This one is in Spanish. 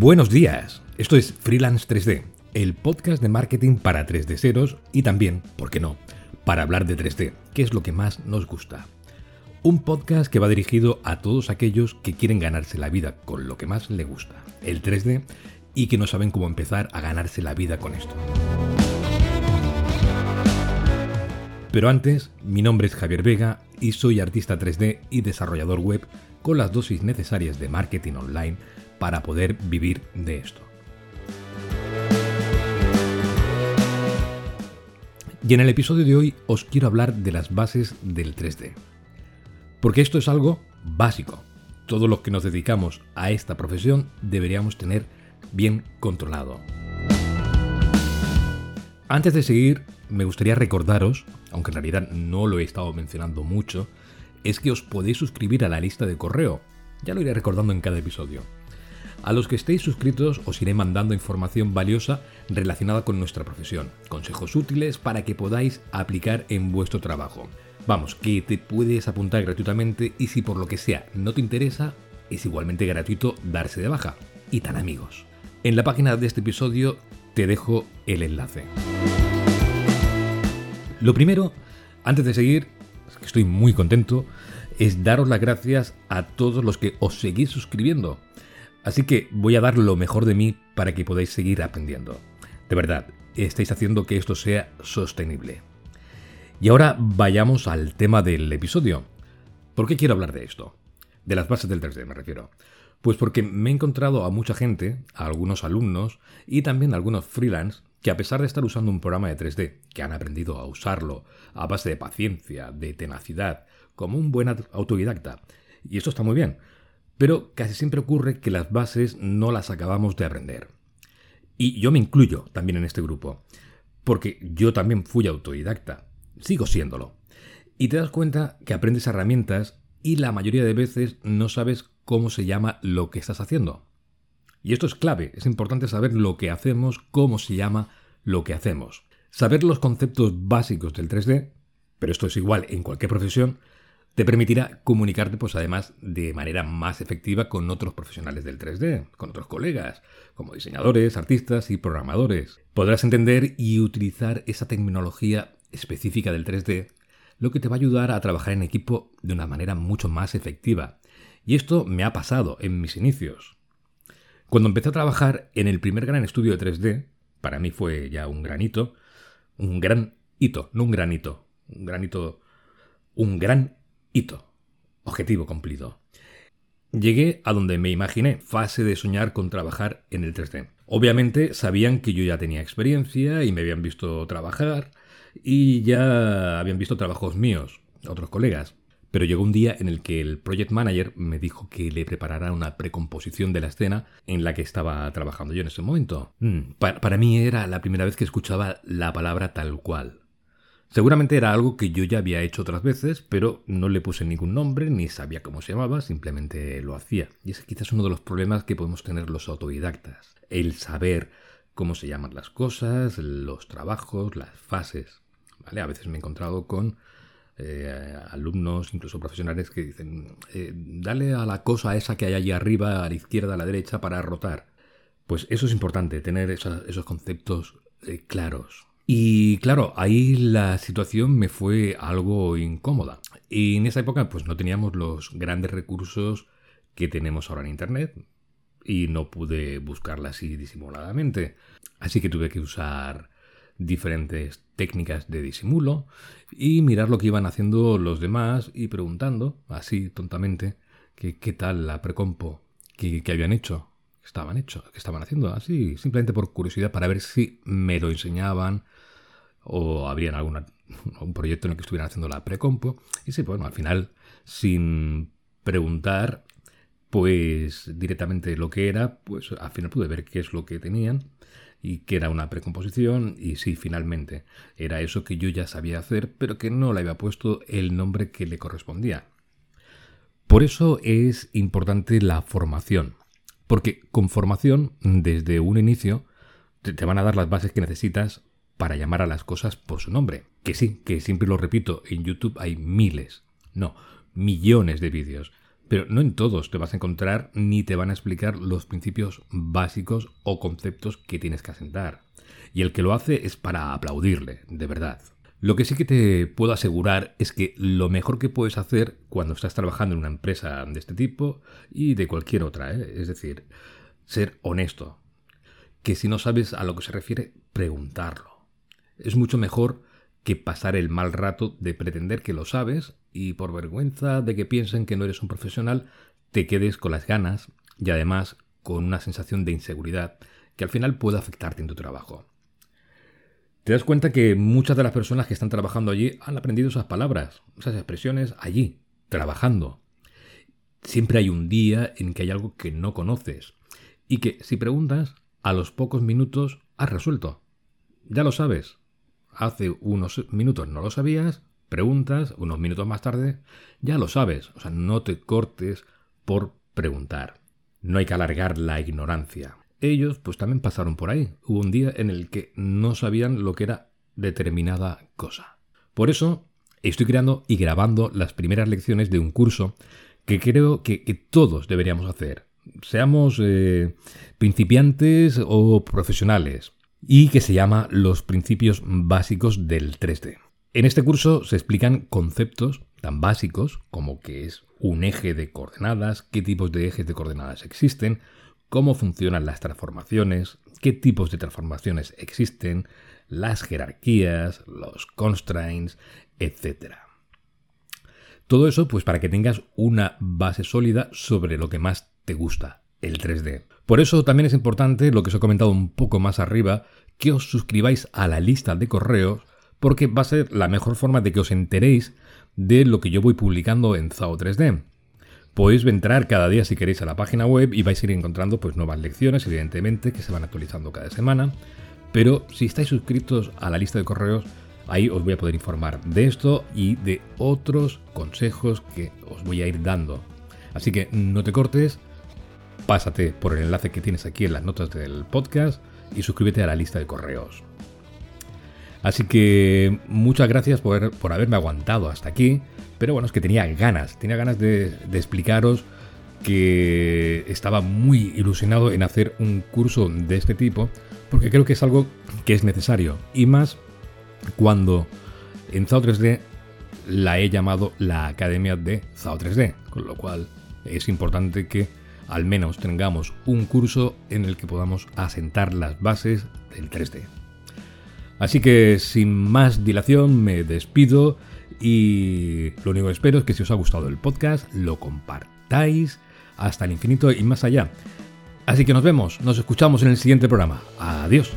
Buenos días, esto es Freelance 3D, el podcast de marketing para 3D ceros y también, ¿por qué no?, para hablar de 3D, que es lo que más nos gusta. Un podcast que va dirigido a todos aquellos que quieren ganarse la vida con lo que más les gusta, el 3D, y que no saben cómo empezar a ganarse la vida con esto. Pero antes, mi nombre es Javier Vega y soy artista 3D y desarrollador web con las dosis necesarias de marketing online para poder vivir de esto. Y en el episodio de hoy os quiero hablar de las bases del 3D. Porque esto es algo básico. Todos los que nos dedicamos a esta profesión deberíamos tener bien controlado. Antes de seguir, me gustaría recordaros, aunque en realidad no lo he estado mencionando mucho, es que os podéis suscribir a la lista de correo. Ya lo iré recordando en cada episodio. A los que estéis suscritos os iré mandando información valiosa relacionada con nuestra profesión, consejos útiles para que podáis aplicar en vuestro trabajo. Vamos, que te puedes apuntar gratuitamente y si por lo que sea no te interesa, es igualmente gratuito darse de baja. Y tan amigos. En la página de este episodio te dejo el enlace. Lo primero, antes de seguir, que estoy muy contento, es daros las gracias a todos los que os seguís suscribiendo. Así que voy a dar lo mejor de mí para que podáis seguir aprendiendo. De verdad, estáis haciendo que esto sea sostenible. Y ahora vayamos al tema del episodio. ¿Por qué quiero hablar de esto? De las bases del 3D me refiero. Pues porque me he encontrado a mucha gente, a algunos alumnos y también a algunos freelance que a pesar de estar usando un programa de 3D, que han aprendido a usarlo a base de paciencia, de tenacidad, como un buen autodidacta, y esto está muy bien, pero casi siempre ocurre que las bases no las acabamos de aprender. Y yo me incluyo también en este grupo, porque yo también fui autodidacta, sigo siéndolo. Y te das cuenta que aprendes herramientas y la mayoría de veces no sabes cómo se llama lo que estás haciendo. Y esto es clave, es importante saber lo que hacemos, cómo se llama lo que hacemos. Saber los conceptos básicos del 3D, pero esto es igual en cualquier profesión, te permitirá comunicarte pues además de manera más efectiva con otros profesionales del 3D, con otros colegas, como diseñadores, artistas y programadores. Podrás entender y utilizar esa tecnología específica del 3D, lo que te va a ayudar a trabajar en equipo de una manera mucho más efectiva y esto me ha pasado en mis inicios. Cuando empecé a trabajar en el primer gran estudio de 3D, para mí fue ya un granito, un gran hito, no un granito, un granito, un gran hito, objetivo cumplido. Llegué a donde me imaginé, fase de soñar con trabajar en el 3D. Obviamente sabían que yo ya tenía experiencia y me habían visto trabajar y ya habían visto trabajos míos, otros colegas. Pero llegó un día en el que el project manager me dijo que le preparara una precomposición de la escena en la que estaba trabajando yo en ese momento. Mm, para, mí era la primera vez que escuchaba la palabra tal cual. Seguramente era algo que yo ya había hecho otras veces, pero no le puse ningún nombre ni sabía cómo se llamaba, simplemente lo hacía. Y ese quizás uno de los problemas que podemos tener los autodidactas. El saber cómo se llaman las cosas, los trabajos, las fases. ¿Vale? A veces me he encontrado con eh, alumnos, incluso profesionales, que dicen, eh, dale a la cosa esa que hay allí arriba, a la izquierda, a la derecha, para rotar. Pues eso es importante, tener esos conceptos eh, claros. Y claro, ahí la situación me fue algo incómoda. Y en esa época pues no teníamos los grandes recursos que tenemos ahora en Internet y no pude buscarla así disimuladamente. Así que tuve que usar diferentes técnicas de disimulo y mirar lo que iban haciendo los demás y preguntando, así tontamente, que, qué tal la precompo, que, habían hecho, que estaban hecho, que estaban haciendo, así, simplemente por curiosidad para ver si me lo enseñaban o habrían algún un proyecto en el que estuvieran haciendo la precompo. Y sí, bueno, al final, sin preguntar, pues directamente lo que era, pues al final pude ver qué es lo que tenían y que era una precomposición y sí, finalmente era eso que yo ya sabía hacer, pero que no le había puesto el nombre que le correspondía. Por eso es importante la formación, porque con formación, desde un inicio, te van a dar las bases que necesitas para llamar a las cosas por su nombre. Que sí, que siempre lo repito, en YouTube hay miles, no, millones de vídeos, pero no en todos te vas a encontrar ni te van a explicar los principios básicos o conceptos que tienes que asentar. Y el que lo hace es para aplaudirle, de verdad. Lo que sí que te puedo asegurar es que lo mejor que puedes hacer cuando estás trabajando en una empresa de este tipo y de cualquier otra, ¿eh? es decir, ser honesto. Que si no sabes a lo que se refiere, preguntarlo. Es mucho mejor que pasar el mal rato de pretender que lo sabes y por vergüenza de que piensen que no eres un profesional, te quedes con las ganas y además con una sensación de inseguridad que al final puede afectarte en tu trabajo. Te das cuenta que muchas de las personas que están trabajando allí han aprendido esas palabras, esas expresiones allí, trabajando. Siempre hay un día en que hay algo que no conoces y que si preguntas, a los pocos minutos has resuelto. Ya lo sabes. Hace unos minutos no lo sabías preguntas, unos minutos más tarde, ya lo sabes. O sea, no te cortes por preguntar. No hay que alargar la ignorancia. Ellos pues también pasaron por ahí. Hubo un día en el que no sabían lo que era determinada cosa. Por eso estoy creando y grabando las primeras lecciones de un curso que creo que, todos deberíamos hacer. Seamos eh, principiantes o profesionales. Y que se llama Los principios básicos del 3D. En este curso se explican conceptos tan básicos como qué es un eje de coordenadas, qué tipos de ejes de coordenadas existen, cómo funcionan las transformaciones, qué tipos de transformaciones existen, las jerarquías, los constraints, etc. Todo eso pues para que tengas una base sólida sobre lo que más te gusta, el 3D. Por eso también es importante, lo que os he comentado un poco más arriba, que os suscribáis a la lista de correos porque va a ser la mejor forma de que os enteréis de lo que yo voy publicando en Zao 3D. Podéis entrar cada día si queréis a la página web y vais a ir encontrando pues, nuevas lecciones, evidentemente, que se van actualizando cada semana. Pero si estáis suscritos a la lista de correos, ahí os voy a poder informar de esto y de otros consejos que os voy a ir dando. Así que no te cortes, pásate por el enlace que tienes aquí en las notas del podcast y suscríbete a la lista de correos. Así que muchas gracias por, haberme aguantado hasta aquí. Pero bueno, es que tenía ganas, tenía ganas de, explicaros que estaba muy ilusionado en hacer un curso de este tipo, porque creo que es algo que es necesario. Y más cuando en ZAO 3D la he llamado la Academia de ZAO 3D, con lo cual es importante que al menos tengamos un curso en el que podamos asentar las bases del 3D. Así que sin más dilación me despido y lo único que espero es que si os ha gustado el podcast lo compartáis hasta el infinito y más allá. Así que nos vemos, nos escuchamos en el siguiente programa. Adiós.